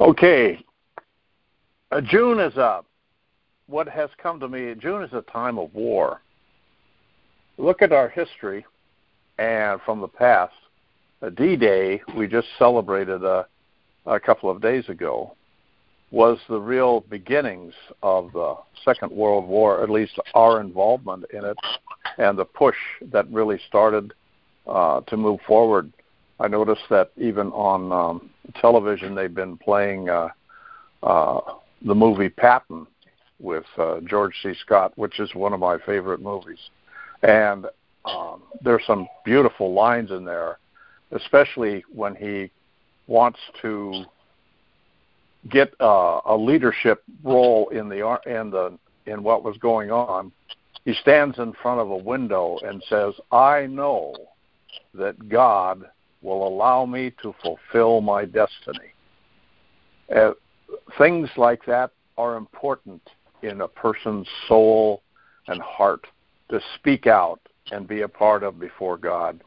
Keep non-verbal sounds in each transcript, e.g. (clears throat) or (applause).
Okay. Uh, June is up. What has come to me, June is a time of war. Look at our history and from the past. D Day, we just celebrated a, a couple of days ago, was the real beginnings of the Second World War, at least our involvement in it, and the push that really started uh, to move forward. I noticed that even on um, television, they've been playing uh, uh, the movie Patton with uh, George C. Scott, which is one of my favorite movies. And um, there's some beautiful lines in there, especially when he wants to get uh, a leadership role in the in the in what was going on. He stands in front of a window and says, "I know that God will allow me to fulfill my destiny." Uh, things like that are important in a person's soul and heart to speak out and be a part of before God.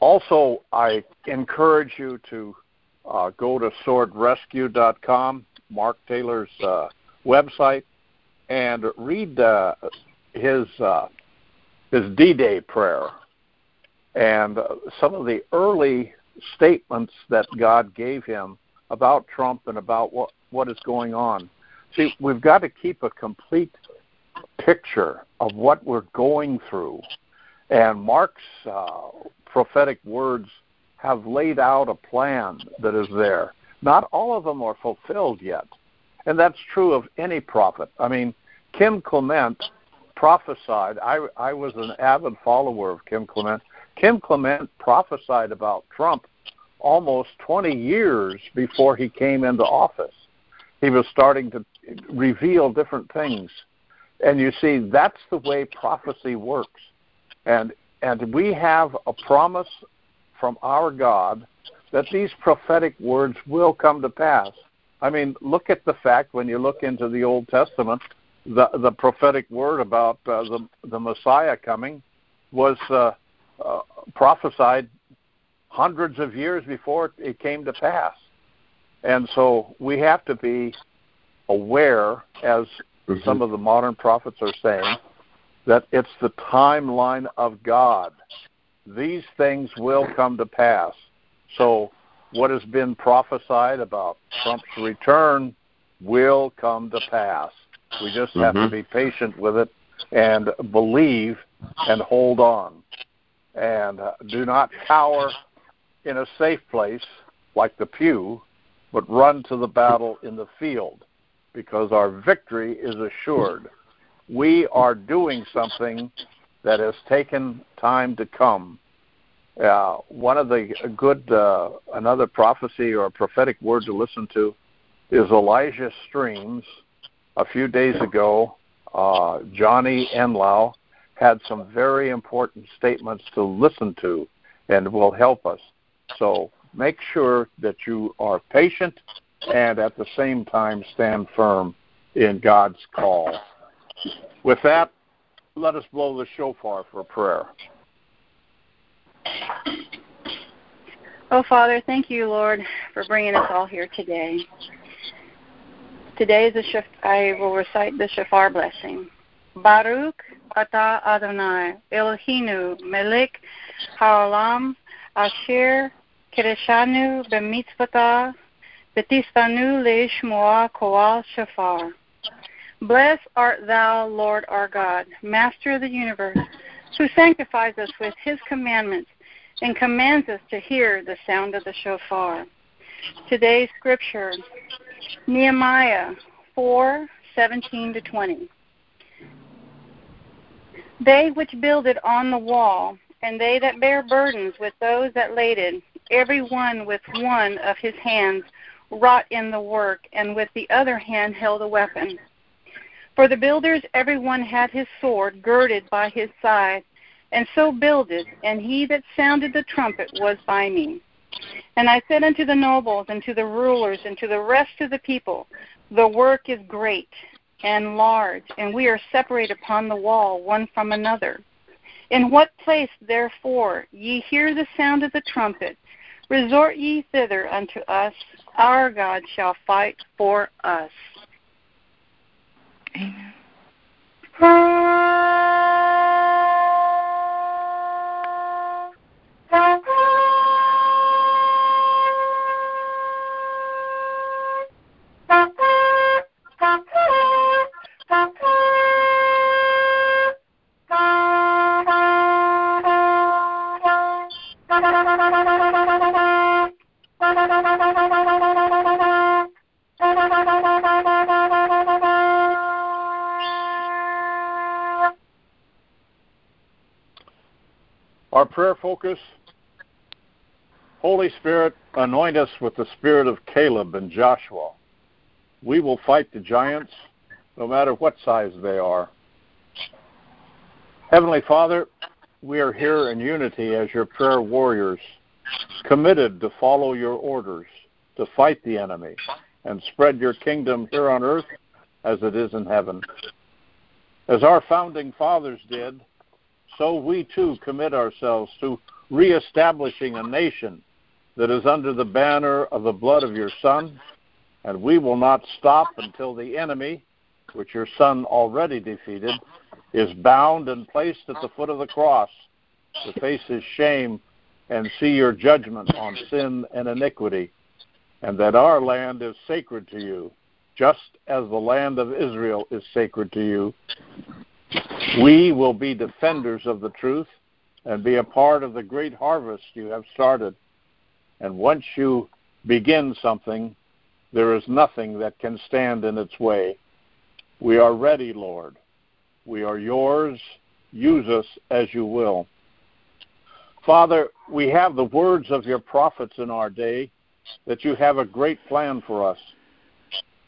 Also, I encourage you to uh, go to sordrescue.com, Mark Taylor's uh, website, and read uh, his uh, his D-Day prayer and some of the early statements that God gave him about Trump and about what what is going on. See, we've got to keep a complete picture of what we're going through. And Mark's uh, prophetic words have laid out a plan that is there. Not all of them are fulfilled yet. And that's true of any prophet. I mean, Kim Clement prophesied. I, I was an avid follower of Kim Clement. Kim Clement prophesied about Trump almost 20 years before he came into office. He was starting to reveal different things and you see, that's the way prophecy works. And and we have a promise from our God that these prophetic words will come to pass. I mean, look at the fact when you look into the Old Testament, the the prophetic word about uh, the the Messiah coming was uh, uh, prophesied hundreds of years before it came to pass. And so we have to be aware as mm-hmm. some of the modern prophets are saying that it's the timeline of God. These things will come to pass. So, what has been prophesied about Trump's return will come to pass. We just have mm-hmm. to be patient with it and believe and hold on. And uh, do not cower in a safe place like the pew, but run to the battle in the field because our victory is assured. We are doing something that has taken time to come. Uh, one of the good, uh, another prophecy or prophetic word to listen to is Elijah Streams. A few days ago, uh, Johnny Enlow had some very important statements to listen to and will help us. So make sure that you are patient and at the same time stand firm in God's call. With that, let us blow the shofar for prayer. Oh, Father, thank you, Lord, for bringing us all here today. Today, is the shaf- I will recite the shofar blessing. Baruch atah Adonai Eloheinu melech haolam asher Kereshanu, b'mitzvotah Betistanu leishmoa koal shofar. Blessed art thou, Lord our God, Master of the universe, who sanctifies us with his commandments and commands us to hear the sound of the shofar. Today's scripture, Nehemiah 4 17 to 20. They which builded on the wall, and they that bear burdens with those that laded, every one with one of his hands wrought in the work, and with the other hand held a weapon. For the builders, every one had his sword girded by his side, and so builded, and he that sounded the trumpet was by me. And I said unto the nobles, and to the rulers, and to the rest of the people, The work is great and large, and we are separate upon the wall one from another. In what place, therefore, ye hear the sound of the trumpet, Resort ye thither unto us, our God shall fight for us. Amen. Ah! Our prayer focus Holy Spirit, anoint us with the spirit of Caleb and Joshua. We will fight the giants no matter what size they are. Heavenly Father, we are here in unity as your prayer warriors, committed to follow your orders, to fight the enemy, and spread your kingdom here on earth as it is in heaven. As our founding fathers did, so we too commit ourselves to reestablishing a nation that is under the banner of the blood of your Son, and we will not stop until the enemy, which your Son already defeated, is bound and placed at the foot of the cross to face his shame and see your judgment on sin and iniquity, and that our land is sacred to you, just as the land of Israel is sacred to you. We will be defenders of the truth and be a part of the great harvest you have started. And once you begin something, there is nothing that can stand in its way. We are ready, Lord. We are yours. Use us as you will. Father, we have the words of your prophets in our day that you have a great plan for us.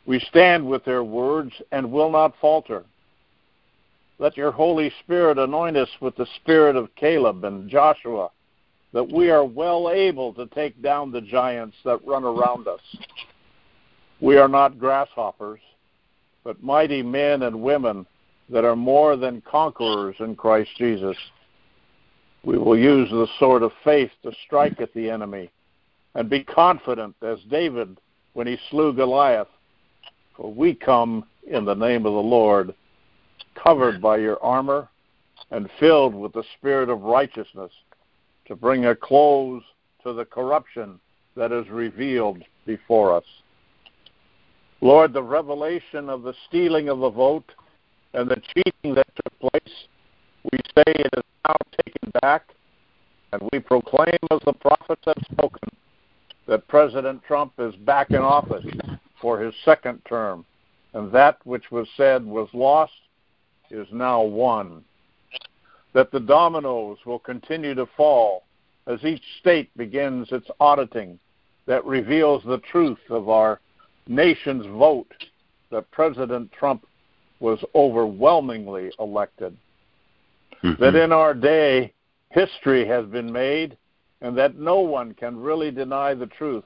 We stand with their words and will not falter. Let your Holy Spirit anoint us with the spirit of Caleb and Joshua, that we are well able to take down the giants that run around us. We are not grasshoppers, but mighty men and women that are more than conquerors in Christ Jesus. We will use the sword of faith to strike at the enemy and be confident as David when he slew Goliath. For we come in the name of the Lord, covered by your armor and filled with the spirit of righteousness to bring a close to the corruption that is revealed before us. Lord, the revelation of the stealing of the vote and the cheating that took place, we say it is now taken back, and we proclaim as the prophets have spoken that President Trump is back in office for his second term, and that which was said was lost is now won. That the dominoes will continue to fall as each state begins its auditing that reveals the truth of our nation's vote that President Trump was overwhelmingly elected. Mm-hmm. That in our day, history has been made, and that no one can really deny the truth.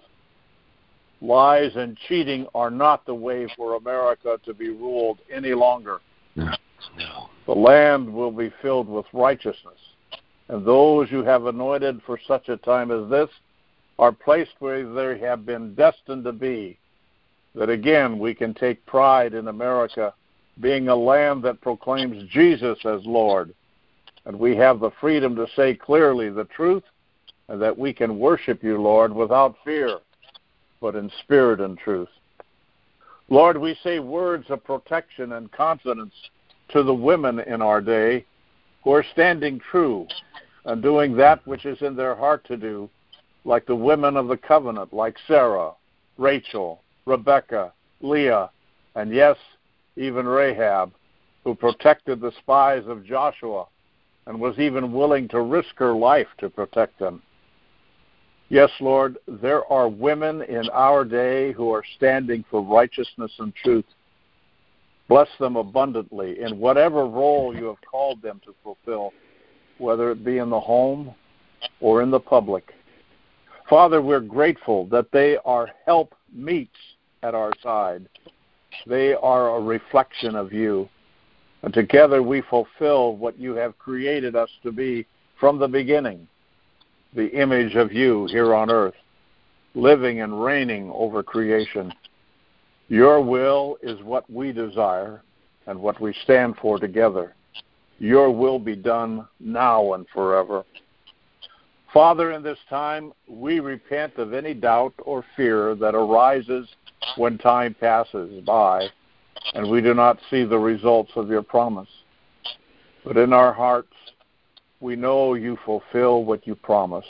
Lies and cheating are not the way for America to be ruled any longer. No. No. The land will be filled with righteousness, and those you have anointed for such a time as this are placed where they have been destined to be. That again we can take pride in America being a land that proclaims Jesus as Lord. And we have the freedom to say clearly the truth and that we can worship you, Lord, without fear, but in spirit and truth. Lord, we say words of protection and confidence to the women in our day who are standing true and doing that which is in their heart to do, like the women of the covenant, like Sarah, Rachel, Rebecca, Leah, and yes, even Rahab, who protected the spies of Joshua and was even willing to risk her life to protect them. Yes, Lord, there are women in our day who are standing for righteousness and truth. Bless them abundantly in whatever role you have called them to fulfill, whether it be in the home or in the public. Father, we're grateful that they are help meets at our side. They are a reflection of you. And together we fulfill what you have created us to be from the beginning the image of you here on earth. living and reigning over creation. Your will is what we desire and what we stand for together. Your will be done now and forever. Father, in this time, we repent of any doubt or fear that arises when time passes by and we do not see the results of your promise. But in our hearts, we know you fulfill what you promise.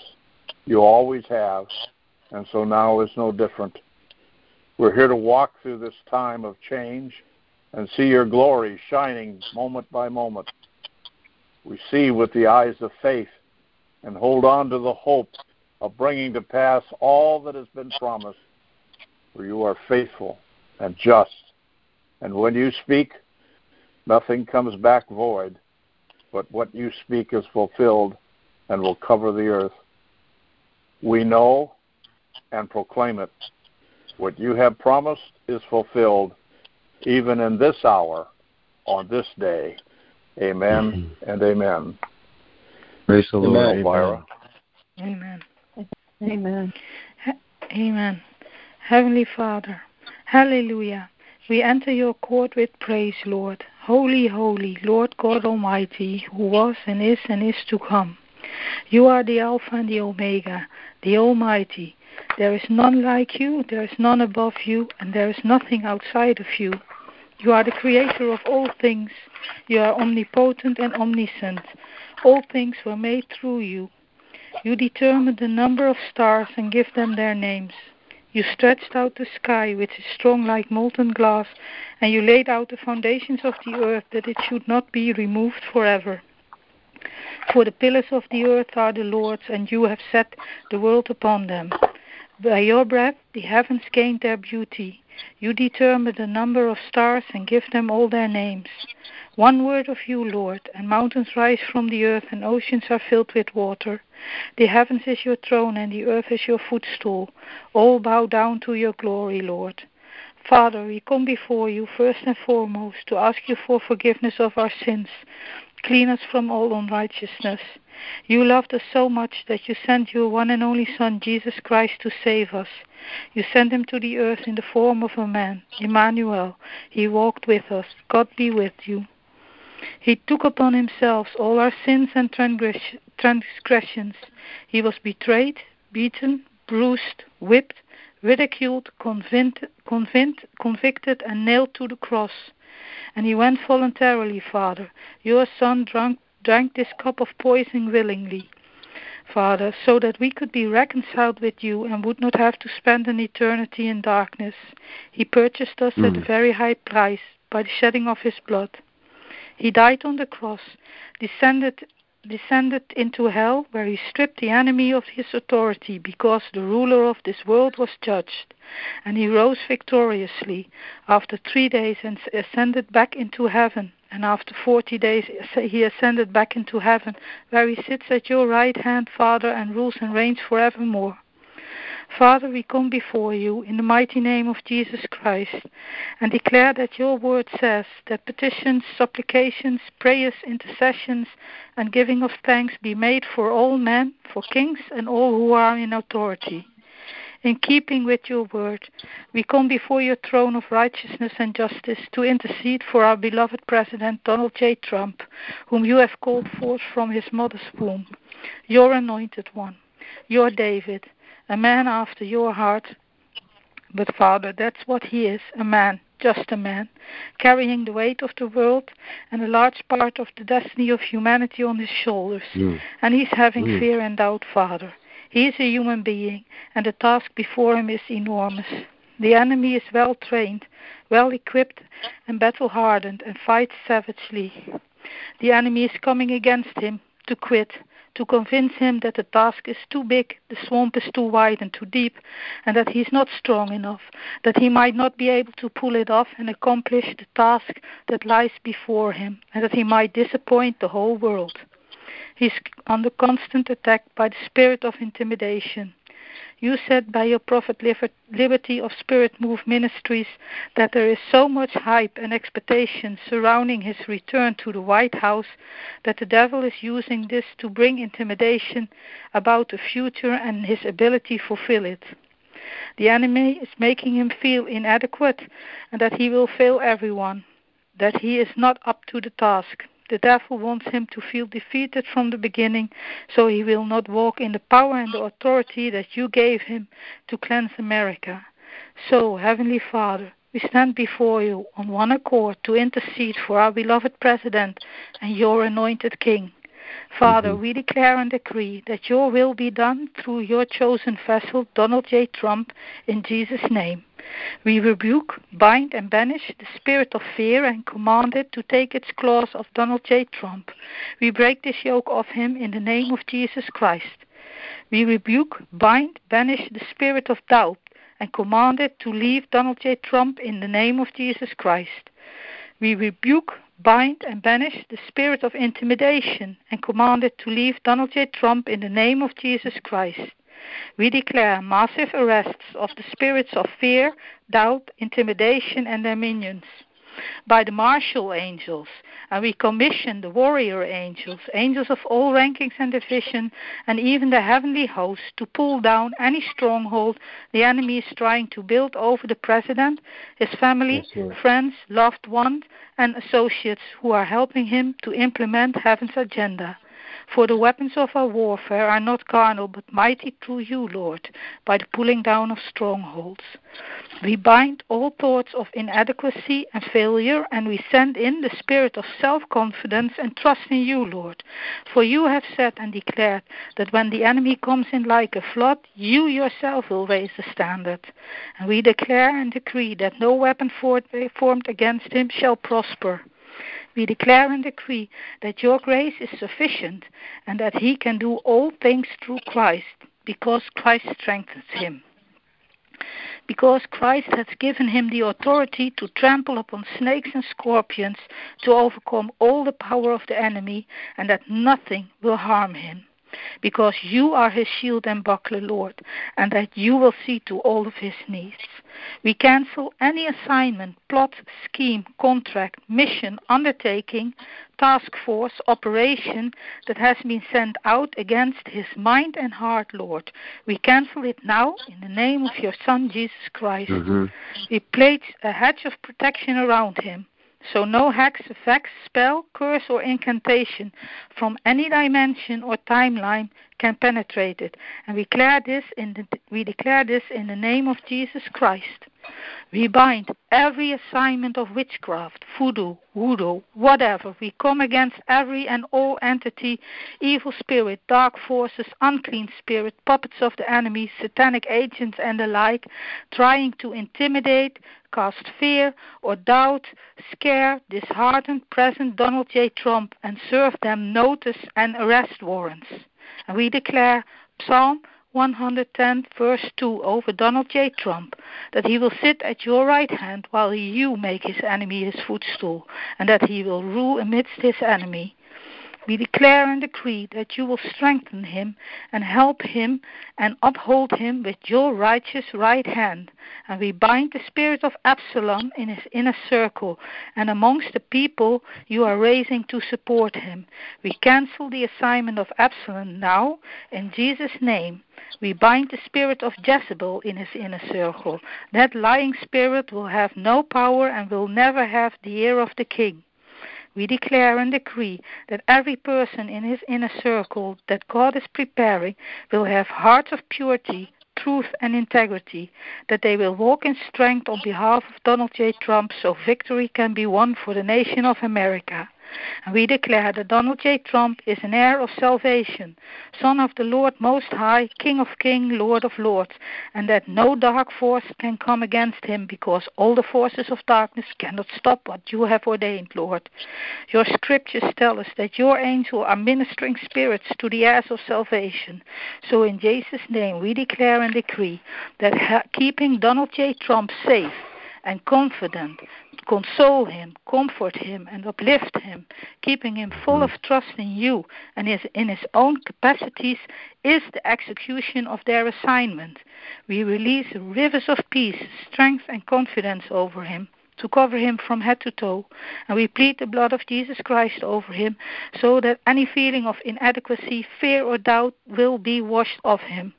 You always have, and so now is no different. We're here to walk through this time of change and see your glory shining moment by moment. We see with the eyes of faith and hold on to the hope of bringing to pass all that has been promised. For you are faithful and just. And when you speak, nothing comes back void, but what you speak is fulfilled and will cover the earth. We know and proclaim it. What you have promised is fulfilled even in this hour, on this day. Amen mm-hmm. and amen. Praise the Lord, Elvira. Amen. Amen. Amen. Heavenly Father, hallelujah. We enter your court with praise, Lord. Holy, holy, Lord God Almighty, who was and is and is to come. You are the Alpha and the Omega, the Almighty. There is none like you, there is none above you, and there is nothing outside of you. You are the creator of all things. You are omnipotent and omniscient. All things were made through you. You determined the number of stars and give them their names. You stretched out the sky, which is strong like molten glass, and you laid out the foundations of the earth that it should not be removed forever. For the pillars of the earth are the Lord's, and you have set the world upon them. By your breath the heavens gained their beauty. You determine the number of stars and give them all their names. One word of you, Lord, and mountains rise from the earth, and oceans are filled with water. The heavens is your throne, and the earth is your footstool. All bow down to your glory, Lord. Father, we come before you first and foremost to ask you for forgiveness of our sins. Clean us from all unrighteousness. You loved us so much that you sent your one and only Son, Jesus Christ, to save us. You sent him to the earth in the form of a man, Emmanuel. He walked with us. God be with you. He took upon himself all our sins and transgressions. He was betrayed, beaten, bruised, whipped, ridiculed, convicted, and nailed to the cross. And he went voluntarily, Father. Your Son drank, drank this cup of poison willingly. Father, so that we could be reconciled with you and would not have to spend an eternity in darkness. He purchased us mm. at a very high price by the shedding of his blood. He died on the cross, descended descended into hell where he stripped the enemy of his authority because the ruler of this world was judged. And he rose victoriously after 3 days and ascended back into heaven. And after 40 days he ascended back into heaven where he sits at your right hand father and rules and reigns forevermore Father, we come before you in the mighty name of Jesus Christ and declare that your word says that petitions, supplications, prayers, intercessions, and giving of thanks be made for all men, for kings, and all who are in authority. In keeping with your word, we come before your throne of righteousness and justice to intercede for our beloved President Donald J. Trump, whom you have called forth from his mother's womb, your anointed one, your David a man after your heart. But, Father, that's what he is a man, just a man, carrying the weight of the world and a large part of the destiny of humanity on his shoulders. Mm. And he's having mm. fear and doubt, Father. He is a human being, and the task before him is enormous. The enemy is well trained, well equipped, and battle hardened, and fights savagely. The enemy is coming against him to quit, to convince him that the task is too big, the swamp is too wide and too deep, and that he is not strong enough, that he might not be able to pull it off and accomplish the task that lies before him, and that he might disappoint the whole world. He is under constant attack by the spirit of intimidation. You said by your prophet Liberty of Spirit Move Ministries that there is so much hype and expectation surrounding his return to the White House that the devil is using this to bring intimidation about the future and his ability to fulfill it. The enemy is making him feel inadequate and that he will fail everyone, that he is not up to the task. The devil wants him to feel defeated from the beginning, so he will not walk in the power and the authority that you gave him to cleanse America. So, Heavenly Father, we stand before you on one accord to intercede for our beloved President and your anointed King. Father, mm-hmm. we declare and decree that your will be done through your chosen vessel, Donald J. Trump, in Jesus' name. We rebuke, bind, and banish the spirit of fear and command it to take its claws off Donald J. Trump. We break this yoke off him in the name of Jesus Christ. We rebuke, bind, banish the spirit of doubt and command it to leave Donald J. Trump in the name of Jesus Christ. We rebuke, bind, and banish the spirit of intimidation and command it to leave Donald J. Trump in the name of Jesus Christ. We declare massive arrests of the spirits of fear, doubt, intimidation, and their minions by the martial angels, and we commission the warrior angels, angels of all rankings and division, and even the heavenly host to pull down any stronghold the enemy is trying to build over the president, his family, yes, friends, loved ones, and associates who are helping him to implement heaven's agenda. For the weapons of our warfare are not carnal, but mighty through you, Lord, by the pulling down of strongholds. We bind all thoughts of inadequacy and failure, and we send in the spirit of self confidence and trust in you, Lord. For you have said and declared that when the enemy comes in like a flood, you yourself will raise the standard. And we declare and decree that no weapon formed against him shall prosper. We declare and decree that your grace is sufficient and that he can do all things through Christ because Christ strengthens him. Because Christ has given him the authority to trample upon snakes and scorpions to overcome all the power of the enemy, and that nothing will harm him because you are his shield and buckler, Lord, and that you will see to all of his needs. We cancel any assignment, plot, scheme, contract, mission, undertaking, task force, operation that has been sent out against his mind and heart, Lord. We cancel it now in the name of your Son, Jesus Christ. Mm-hmm. We place a hedge of protection around him so no hex, effect, spell, curse, or incantation from any dimension or timeline can penetrate it. And we declare this in the, we declare this in the name of Jesus Christ. We bind every assignment of witchcraft, voodoo, voodoo, whatever. We come against every and all entity, evil spirit, dark forces, unclean spirit, puppets of the enemy, satanic agents, and the like, trying to intimidate, cast fear or doubt, scare, dishearten present Donald J. Trump, and serve them notice and arrest warrants. And we declare Psalm 110, verse 2, over Donald J. Trump, that he will sit at your right hand while you make his enemy his footstool, and that he will rule amidst his enemy. We declare and decree that you will strengthen him and help him and uphold him with your righteous right hand. And we bind the spirit of Absalom in his inner circle and amongst the people you are raising to support him. We cancel the assignment of Absalom now in Jesus' name. We bind the spirit of Jezebel in his inner circle. That lying spirit will have no power and will never have the ear of the king. We declare and decree that every person in his inner circle that God is preparing will have hearts of purity, truth, and integrity, that they will walk in strength on behalf of Donald J. Trump so victory can be won for the nation of America. And we declare that Donald J. Trump is an heir of salvation, son of the Lord Most High, King of Kings, Lord of Lords, and that no dark force can come against him because all the forces of darkness cannot stop what you have ordained, Lord. Your scriptures tell us that your angels are ministering spirits to the heirs of salvation. So in Jesus' name we declare and decree that keeping Donald J. Trump safe and confident console him, comfort him, and uplift him, keeping him full of mm. trust in you and his, in his own capacities, is the execution of their assignment. We release rivers of peace, strength, and confidence over him to cover him from head to toe, and we plead the blood of Jesus Christ over him so that any feeling of inadequacy, fear, or doubt will be washed off him.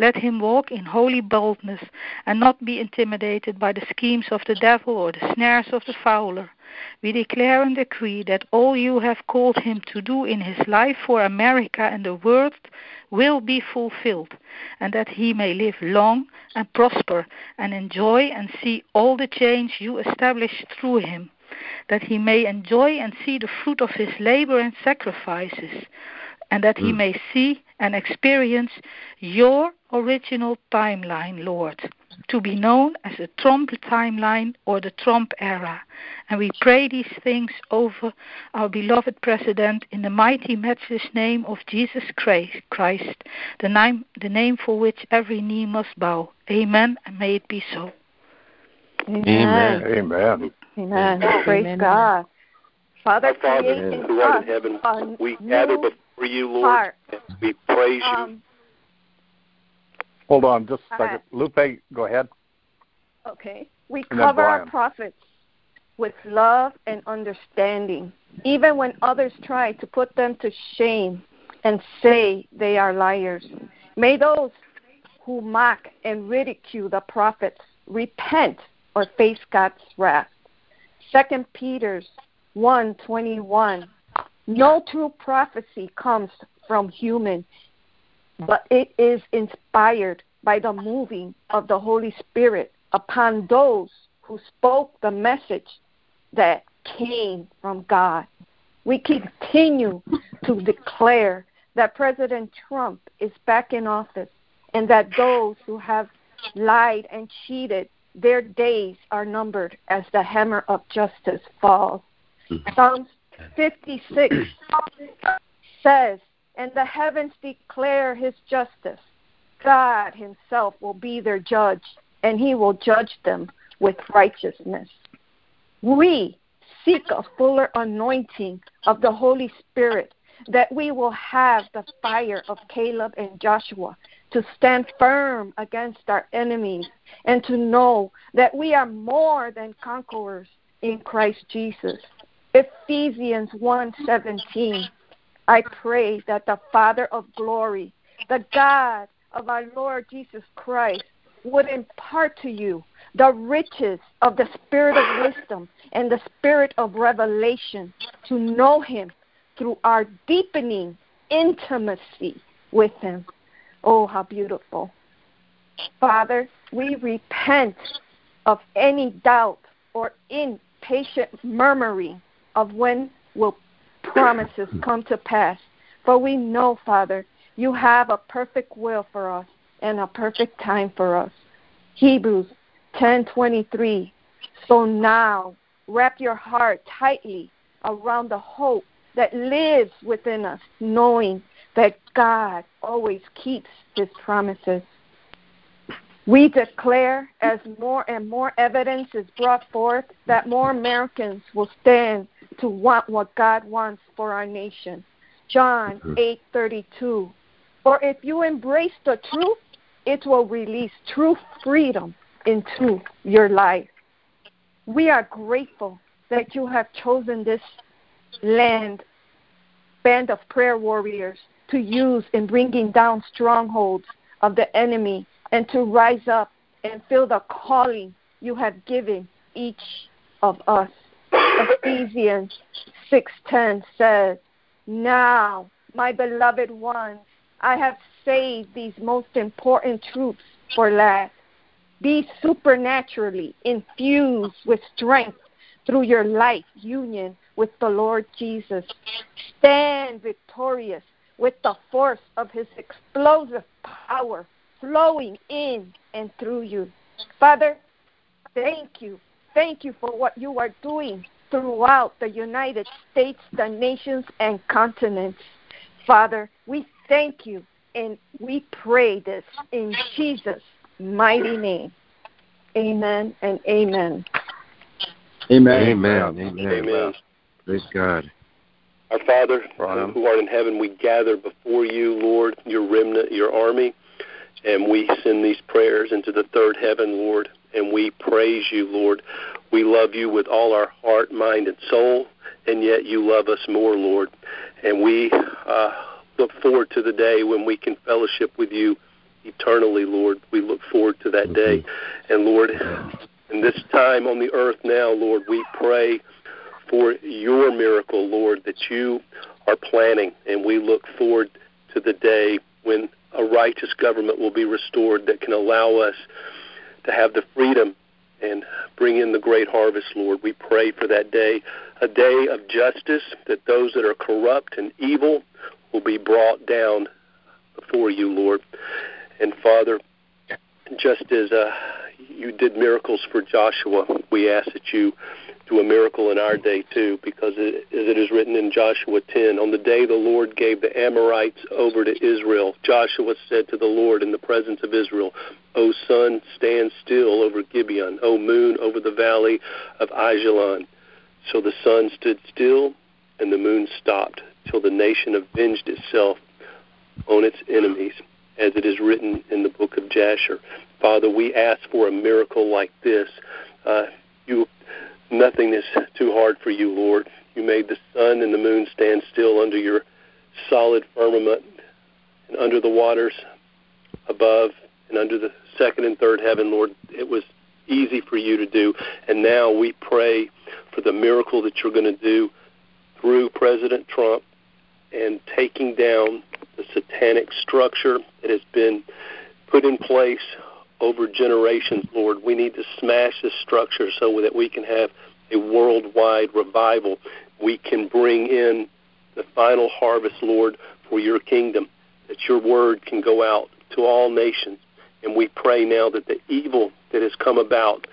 Let him walk in holy boldness and not be intimidated by the schemes of the devil or the snares of the fowler. We declare and decree that all you have called him to do in his life for America and the world will be fulfilled, and that he may live long and prosper and enjoy and see all the change you establish through him, that he may enjoy and see the fruit of his labor and sacrifices, and that he mm. may see and experience your original timeline, Lord, to be known as the Trump timeline or the Trump era. And we pray these things over our beloved President in the mighty, matchless name of Jesus Christ, the name, the name for which every knee must bow. Amen, and may it be so. Amen. Amen. Amen. Praise Amen. God. Father, Our Father who art in heaven, we gather before you, Lord, we praise you. Um, Hold on just a All second. Lupe, go ahead. okay. We And cover our prophets with love and understanding, even when others try to put them to shame and say they are liars. May those who mock and ridicule the prophets repent or face God's wrath. Second Peter's 121. No true prophecy comes from human, but it is inspired by the moving of the Holy Spirit upon those who spoke the message that came from God. We continue to declare that President Trump is back in office and that those who have lied and cheated, their days are numbered as the hammer of justice falls. Mm-hmm. Psalms 56 says, And the heavens declare his justice. God himself will be their judge, and he will judge them with righteousness. We seek a fuller anointing of the Holy Spirit that we will have the fire of Caleb and Joshua to stand firm against our enemies and to know that we are more than conquerors in Christ Jesus. Ephesians 1:17 I pray that the Father of glory, the God of our Lord Jesus Christ would impart to you the riches of the spirit of wisdom and the spirit of revelation to know him through our deepening intimacy with him. Oh, how beautiful. Father, we repent of any doubt or impatient murmuring of when will promises hmm. come to pass. For we know, Father, you have a perfect will for us and a perfect time for us. Hebrews 10:23. So now, wrap your heart tightly around the hope that lives within us, knowing that God always keeps his promises. We declare as more and more evidence is brought forth that more Americans will stand to want what God wants for our nation. John mm-hmm. 8:32. For if you embrace the truth, it will release true freedom into your life. We are grateful that you have chosen this land band of prayer warriors to use in bringing down strongholds of the enemy and to rise up and fill the calling you have given each of us. Ephesians 6:10 says, "Now, my beloved ones, I have saved these most important truths for last. Be supernaturally infused with strength through your life union with the Lord Jesus. Stand victorious with the force of his explosive power flowing in and through you. Father, thank you. Thank you for what you are doing throughout the United States, the nations, and continents. Father, we thank you and we pray this in Jesus' mighty name. Amen and amen. Amen. Amen. Amen. Amen. Praise God. Our Father, Brian. who art in heaven, we gather before you, Lord, your remnant, your army, and we send these prayers into the third heaven, Lord, and we praise you, Lord. We love you with all our heart, mind, and soul, and yet you love us more, Lord. And we uh, look forward to the day when we can fellowship with you eternally, Lord. We look forward to that day. And Lord, in this time on the earth now, Lord, we pray for your miracle, Lord, that you are planning. And we look forward to the day when a righteous government will be restored that can allow us to have the freedom and bring in the great harvest, Lord. We pray for that day, a day of justice, that those that are corrupt and evil will be brought down before you, Lord. And Father, just as uh, you did miracles for Joshua, we ask that you do a miracle in our day too, because it, as it is written in Joshua 10, on the day the Lord gave the Amorites over to Israel, Joshua said to the Lord in the presence of Israel, O sun, stand still over Gibeon, O moon, over the valley of Ajalon. So the sun stood still, and the moon stopped, till the nation avenged itself on its enemies, as it is written in the book of Jasher. Father, we ask for a miracle like this. Uh, you Nothing is too hard for you, Lord. You made the sun and the moon stand still under your solid firmament and under the waters above and under the second and third heaven, Lord. It was easy for you to do. And now we pray for the miracle that you're going to do through President Trump and taking down the satanic structure that has been put in place over generations, Lord. We need to smash this structure so that we can have a worldwide revival. We can bring in the final harvest, Lord, for your kingdom, that your word can go out to all nations. And we pray now that the evil that has come about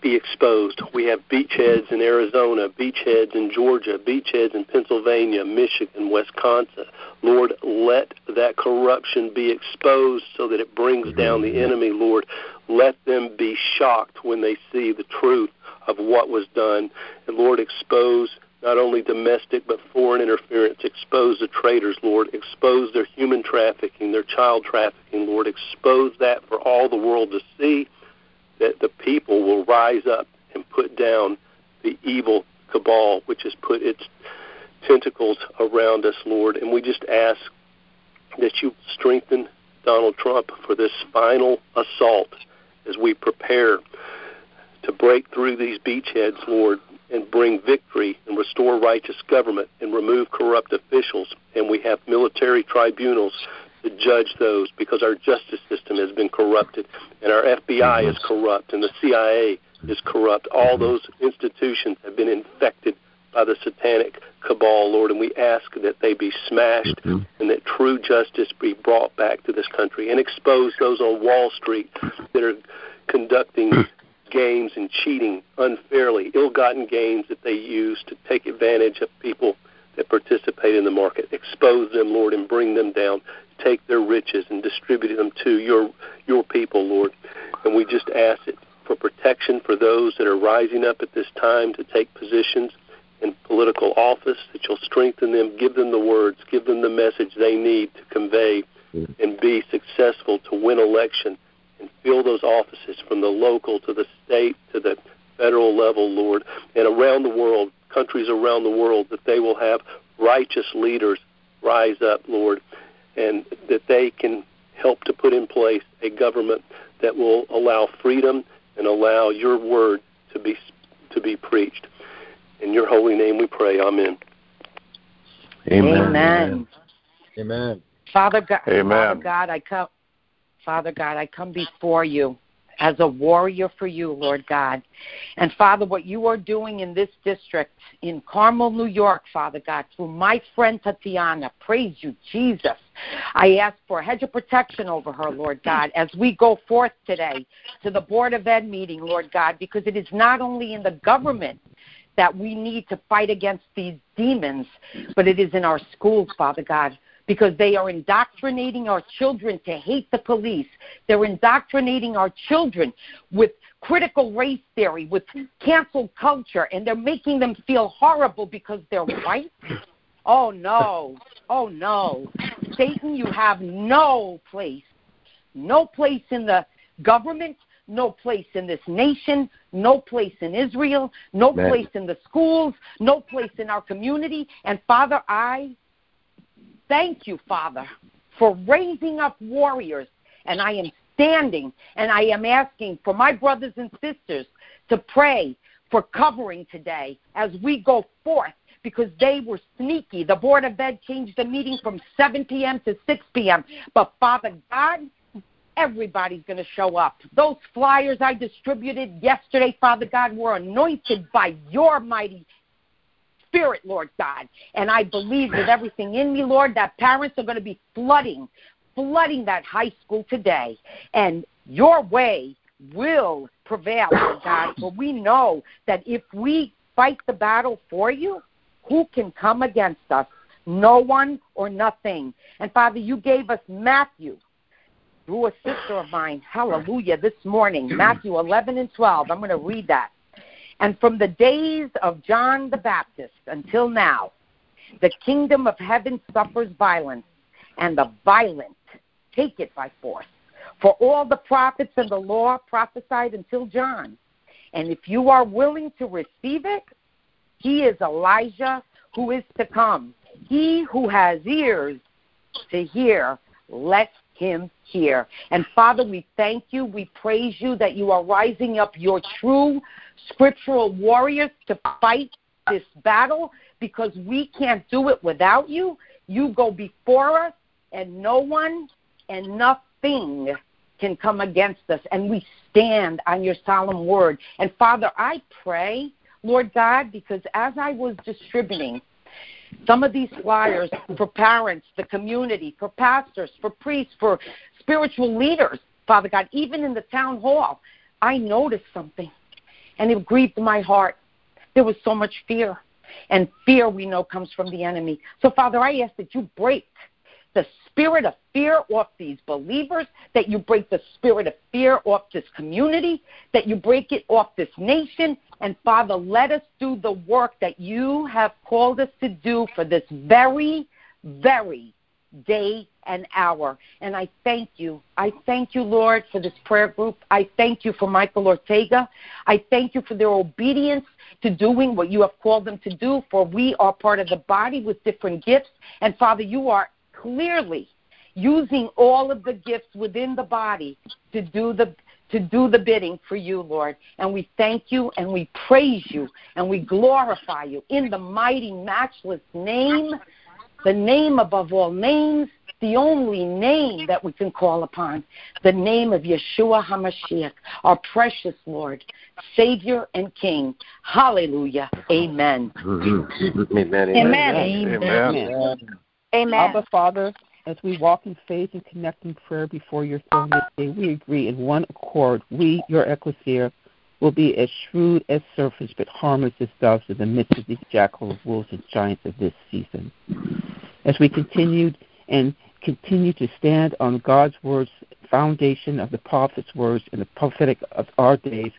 be exposed. We have beachheads in Arizona, beachheads in Georgia, beachheads in Pennsylvania, Michigan, Wisconsin. Lord, let that corruption be exposed so that it brings mm-hmm. down the enemy, Lord. Let them be shocked when they see the truth of what was done. And Lord, expose not only domestic but foreign interference. Expose the traitors, Lord. Expose their human trafficking, their child trafficking, Lord. Expose that for all the world to see that the people will rise up and put down the evil cabal which has put its tentacles around us, Lord. And we just ask that you strengthen Donald Trump for this final assault as we prepare to break through these beachheads, Lord, and bring victory and restore righteous government and remove corrupt officials. And we have military tribunals to judge those because our justice system has been corrupted and our FBI is corrupt and the CIA is corrupt. All mm-hmm. those institutions have been infected by the satanic cabal, Lord, and we ask that they be smashed mm-hmm. and that true justice be brought back to this country and expose those on Wall Street that are conducting games and cheating unfairly, ill gotten gains that they use to take advantage of people that participate in the market. Expose them, Lord, and bring them down take their riches and distribute them to your your people, Lord. And we just ask it for protection for those that are rising up at this time to take positions in political office, that you'll strengthen them, give them the words, give them the message they need to convey mm-hmm. and be successful to win election and fill those offices from the local to the state to the federal level, Lord, and around the world, countries around the world, that they will have righteous leaders rise up, Lord, and that they can help to put in place a government that will allow freedom and allow your word to be to be preached. In your holy name we pray. Amen. Amen. Amen. Amen. Father God, Amen. Father God, I come Father God, I come before you as a warrior for you, Lord God. And Father, what you are doing in this district in Carmel, New York, Father God, through my friend Tatiana, praise you, Jesus. I ask for a hedge of protection over her, Lord God, as we go forth today to the Board of Ed meeting, Lord God, because it is not only in the government that we need to fight against these demons, but it is in our schools, Father God because they are indoctrinating our children to hate the police. They're indoctrinating our children with critical race theory, with cancel culture, and they're making them feel horrible because they're white. Oh no, oh no. Satan, you have no place, no place in the government, no place in this nation, no place in Israel, no place in the schools, no place in our community. And Father, I Thank you, Father, for raising up warriors And I am standing and I am asking for my brothers and sisters to pray for covering today as we go forth because they were sneaky. The Board of Ed changed the meeting from 7 p.m. to 6 p.m. But Father God, everybody's going to show up. Those flyers I distributed yesterday, Father God, were anointed by your mighty spirit, Lord God. And I believe with everything in me, Lord, that parents are going to be flooding, flooding that high school today. And your way will prevail, Lord God. (coughs) For we know that if we fight the battle for you, who can come against us? No one or nothing. And Father, you gave us Matthew through a sister of mine, hallelujah, this morning, (clears throat) Matthew 11 and 12. I'm going to read that. And from the days of John the Baptist until now, the kingdom of heaven suffers violence, and the violent take it by force. For all the prophets and the law prophesied until John. And if you are willing to receive it, he is Elijah who is to come. He who has ears to hear, let him hear. And Father, we thank you. We praise you that you are rising up your true scriptural warriors to fight this battle because we can't do it without you. You go before us, and no one and nothing can come against us. And we stand on your solemn word. And Father, I pray, Lord God, because as I was distributing some of these flyers for parents, the community, for pastors, for priests, for spiritual leaders, Father God, even in the town hall, I noticed something and it grieved my heart. There was so much fear. And fear, we know, comes from the enemy. So, Father, I ask that you break the spirit of fear off these believers, that you break the spirit of fear off this community, that you break it off this nation. And, Father, let us do the work that you have called us to do for this very, very day and hour. And I thank you. I thank you, Lord, for this prayer group. I thank you for Michael Ortega. I thank you for their obedience to doing what you have called them to do, for we are part of the body with different gifts. And Father, you are clearly using all of the gifts within the body to do the to do the bidding for you, Lord. And we thank you and we praise you and we glorify you in the mighty, matchless name the name above all names, the only name that we can call upon, the name of Yeshua HaMashiach, our precious Lord, Savior and King. Hallelujah. Amen. Mm-hmm. Amen. Amen. Amen. Amen. Abba, Father, as we walk in faith and connect in prayer before your throne this day, we agree in one accord, we, your ecclesia, will be as shrewd as serpents, but harmless as doves in the midst of these jackals, wolves, and giants of this season. As we continued and continue to stand on God's words, foundation of the prophet's words and the prophetic of our days,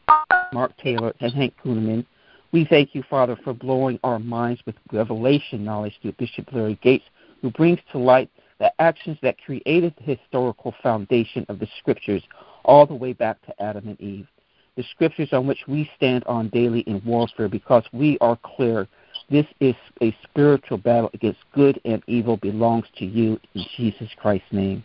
Mark Taylor and Hank Kunneman, we thank you, Father, for blowing our minds with revelation knowledge through Bishop Larry Gaiters, who brings to light the actions that created the historical foundation of the Scriptures all the way back to Adam and Eve the scriptures on which we stand on daily in warfare because we are clear this is a spiritual battle against good and evil belongs to you in Jesus Christ's name.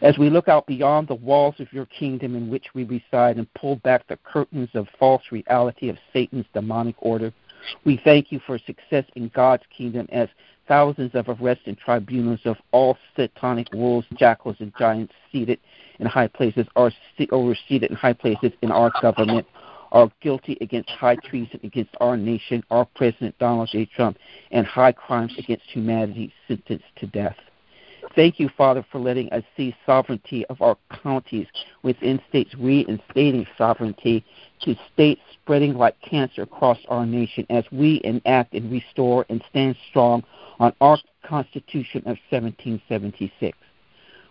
As we look out beyond the walls of your kingdom in which we reside and pull back the curtains of false reality of Satan's demonic order, we thank you for success in God's kingdom as thousands of arrests and tribunals of all satanic wolves, jackals, and giants seated in high places are overseated in high places in our government are guilty against high treason against our nation, our President Donald J. Trump, and high crimes against humanity sentenced to death. Thank you, Father, for letting us see sovereignty of our counties within states reinstating sovereignty to states spreading like cancer across our nation as we enact and restore and stand strong on our Constitution of 1776.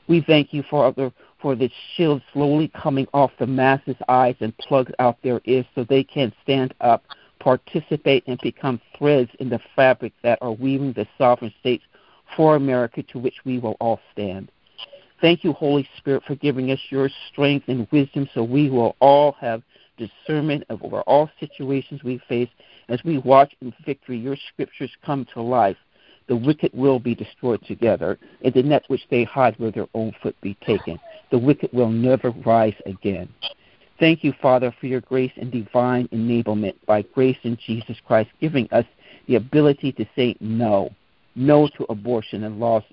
We thank you, Father, for the shield slowly coming off the masses' eyes and plugs out their ears so they can stand up, participate, and become threads in the fabric that are weaving the sovereign states for America to which we will all stand. Thank you, Holy Spirit, for giving us your strength and wisdom so we will all have discernment over all situations we face as we watch in victory your scriptures come to life the wicked will be destroyed together, and the net which they hide where their own foot be taken. The wicked will never rise again. Thank you, Father, for your grace and divine enablement by grace in Jesus Christ, giving us the ability to say no. No to abortion and loss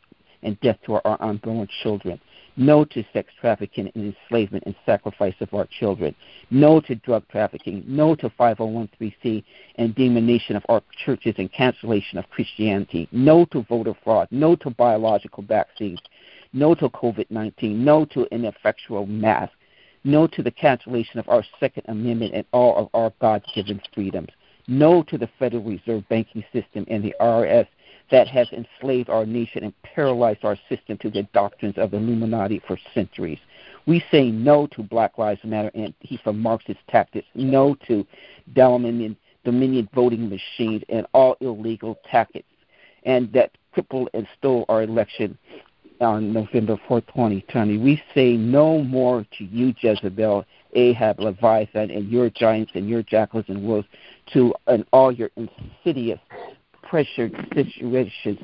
and death to our unborn children. No to sex trafficking and enslavement and sacrifice of our children. No to drug trafficking. No to 501c and demonization of our churches and cancellation of Christianity. No to voter fraud. No to biological vaccines. No to COVID 19. No to ineffectual masks. No to the cancellation of our Second Amendment and all of our God given freedoms. No to the Federal Reserve banking system and the IRS that has enslaved our nation and paralyzed our system to the doctrines of the Illuminati for centuries. We say no to Black Lives Matter and from Marxist tactics, no to Dominion, Dominion voting machines and all illegal tactics, and that crippled and stole our election on November 4, 2020. We say no more to you, Jezebel, Ahab, Leviathan, and your giants and your jackals and wolves, to and all your insidious pressured situations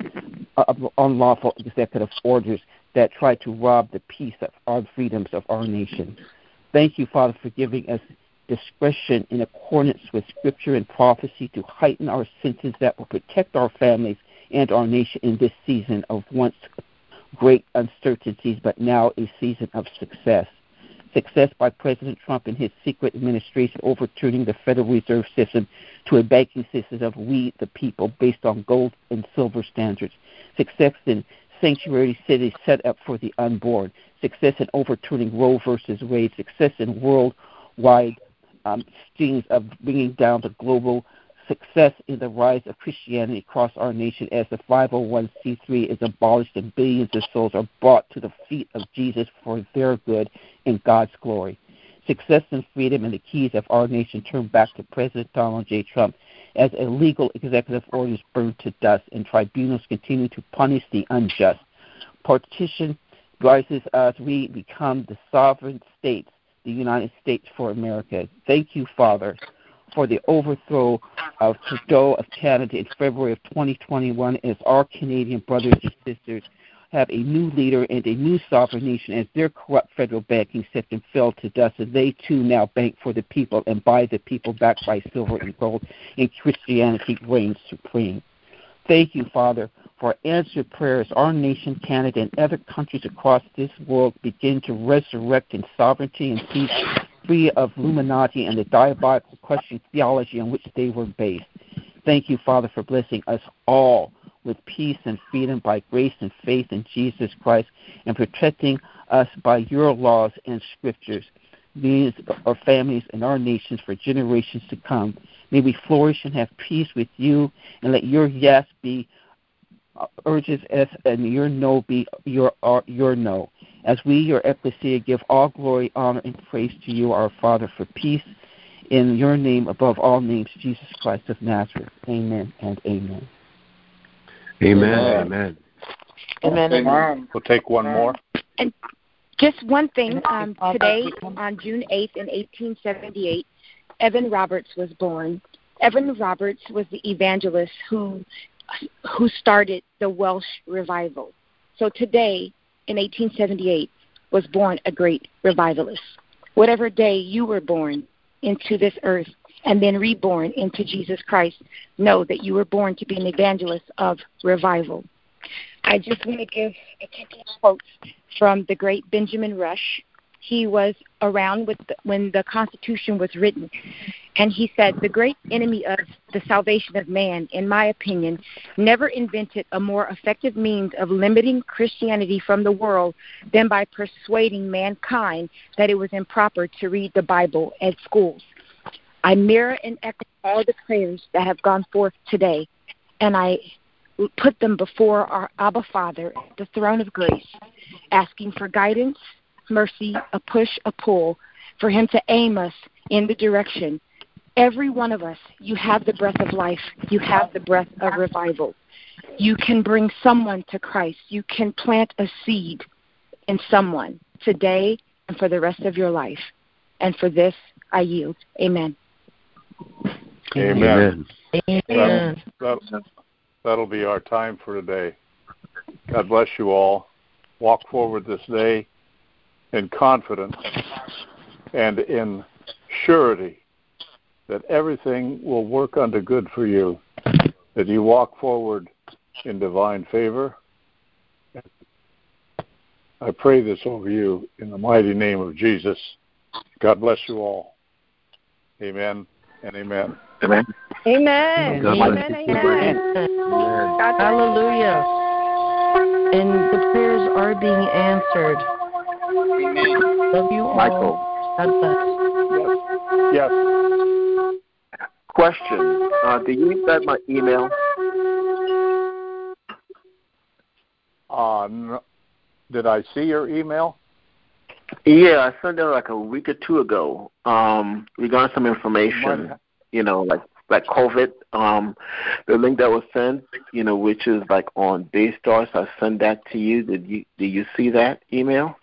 of unlawful executive orders that try to rob the peace of our freedoms of our nation. Thank you, Father, for giving us discretion in accordance with Scripture and prophecy to heighten our senses that will protect our families and our nation in this season of once great uncertainties, but now a season of success success by President Trump and his secret administration overturning the Federal Reserve System to a banking system of we, the people, based on gold and silver standards. Success in sanctuary cities set up for the unborn. Success in overturning Roe versus Wade. Success in worldwide um, schemes of bringing down the global success in the rise of Christianity across our nation as the 501c3 is abolished and billions of souls are brought to the feet of Jesus for their good and God's glory. Success and freedom and the keys of our nation turn back to President Donald J. Trump as illegal executive orders burn to dust and tribunals continue to punish the unjust. Partition rises as we become the sovereign states, the United States for America. Thank you, Father for the overthrow of Trudeau of Canada in February of 2021 as our Canadian brothers and sisters have a new leader and a new sovereign nation as their corrupt federal banking system fell to dust and they too now bank for the people and by the people backed by silver and gold and Christianity reigns supreme. Thank you, Father, for answered prayers. Our nation, Canada, and other countries across this world begin to resurrect in sovereignty and peace free of Illuminati and the diabolical question theology on which they were based. Thank you, Father, for blessing us all with peace and freedom by grace and faith in Jesus Christ and protecting us by your laws and scriptures, these our families and our nations for generations to come. May we flourish and have peace with you and let your yes be uh, urges us and your no be your your no. As we, your ecclesia, give all glory, honor, and praise to you, our Father, for peace in your name above all names, Jesus Christ of Nazareth. Amen and amen. Amen. Amen. Amen. Amen. We'll take one more. And just one thing. Um, today, on June 8th, in 1878, Evan Roberts was born. Evan Roberts was the evangelist who who started the Welsh revival. So today, in 1878 was born a great revivalist. Whatever day you were born into this earth and then reborn into Jesus Christ, know that you were born to be an evangelist of revival. I just want to give a couple of quotes from the great Benjamin Rush. He was around the, when the Constitution was written, and he said, The great enemy of the salvation of man, in my opinion, never invented a more effective means of limiting Christianity from the world than by persuading mankind that it was improper to read the Bible at schools. I mirror and echo all the prayers that have gone forth today, and I put them before our Abba Father at the throne of grace, asking for guidance, mercy, a push, a pull, for Him to aim us in the direction Every one of us, you have the breath of life. You have the breath of revival. You can bring someone to Christ. You can plant a seed in someone today and for the rest of your life. And for this, I yield. Amen. Amen. Amen. That'll, that'll be our time for today. God bless you all. Walk forward this day in confidence and in surety that everything will work unto good for you, that you walk forward in divine favor. I pray this over you in the mighty name of Jesus. God bless you all. Amen and amen. Amen. Amen. God Amen. Amen. Amen. God bless you. Hallelujah. And the prayers are being answered. Love you all. Michael, God bless. Yes. question. Uh, do you get my email? Uh, no, did I see your email? Yeah, I sent it like a week or two ago. Um, regarding some information, Might- you know, like like COVID. Um, the link that was sent, you know, which is like on Daystar. So I sent that to you. Did you did you see that email?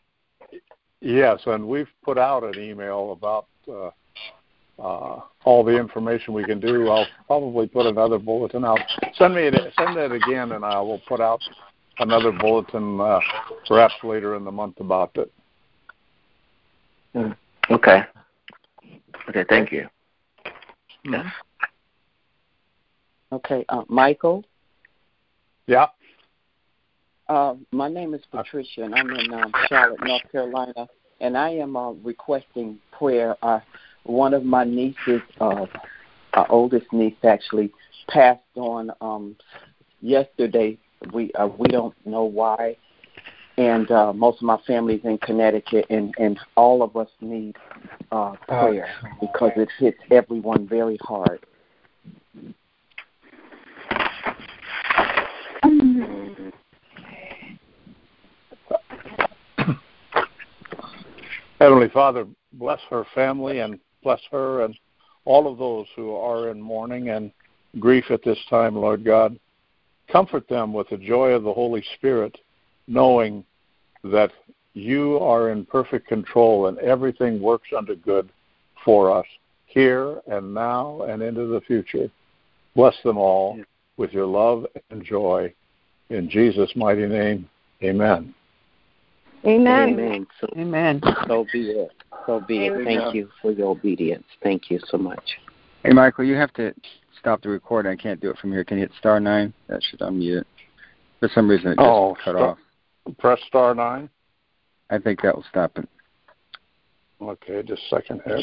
Yes, and we've put out an email about uh, uh, all the information we can do. I'll probably put another bulletin out. Send me it, send it again, and I will put out another bulletin uh, perhaps later in the month about it. Hmm. Okay. Okay. Thank you. Mhm. Okay, uh, Michael. Yeah. Uh, my name is Patricia, and I'm in um, Charlotte, North Carolina, and I am uh, requesting prayer. Uh, one of my nieces, uh, our oldest niece, actually passed on um, yesterday. We uh, we don't know why, and uh, most of my family's in Connecticut, and and all of us need uh, prayer because it hits everyone very hard. Heavenly Father, bless her family and bless her and all of those who are in mourning and grief at this time, Lord God. Comfort them with the joy of the Holy Spirit, knowing that you are in perfect control and everything works unto good for us here and now and into the future. Bless them all with your love and joy. In Jesus' mighty name, amen. Amen. Amen. So, Amen. so be it. So be it. Thank you for your obedience. Thank you so much. Hey, Michael, you have to stop the recording. I can't do it from here. Can you hit star nine? That should unmute it. For some reason, it just Oh, cut star- off. Press star nine. I think that will stop it. Okay, just a second here.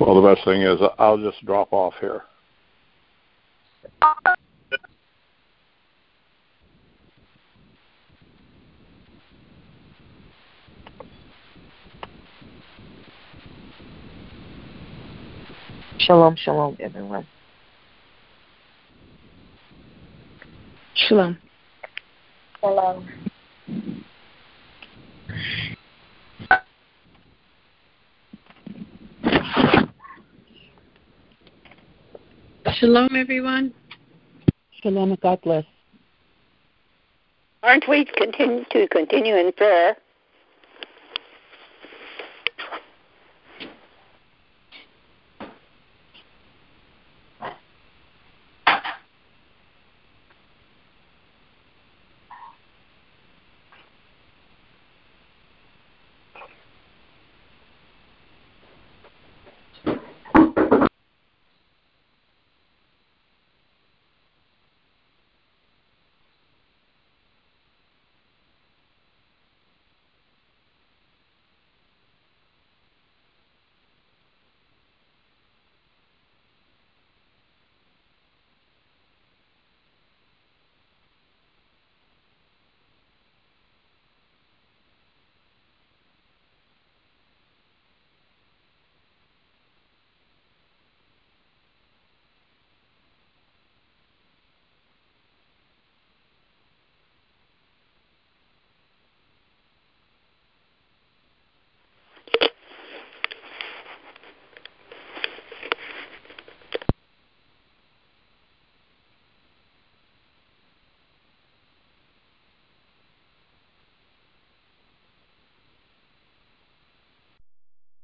Well, the best thing is I'll just drop off here. Shalom, shalom, everyone. Shalom. Shalom. Shalom, everyone. Shalom God bless. Aren't we continue to continue in prayer?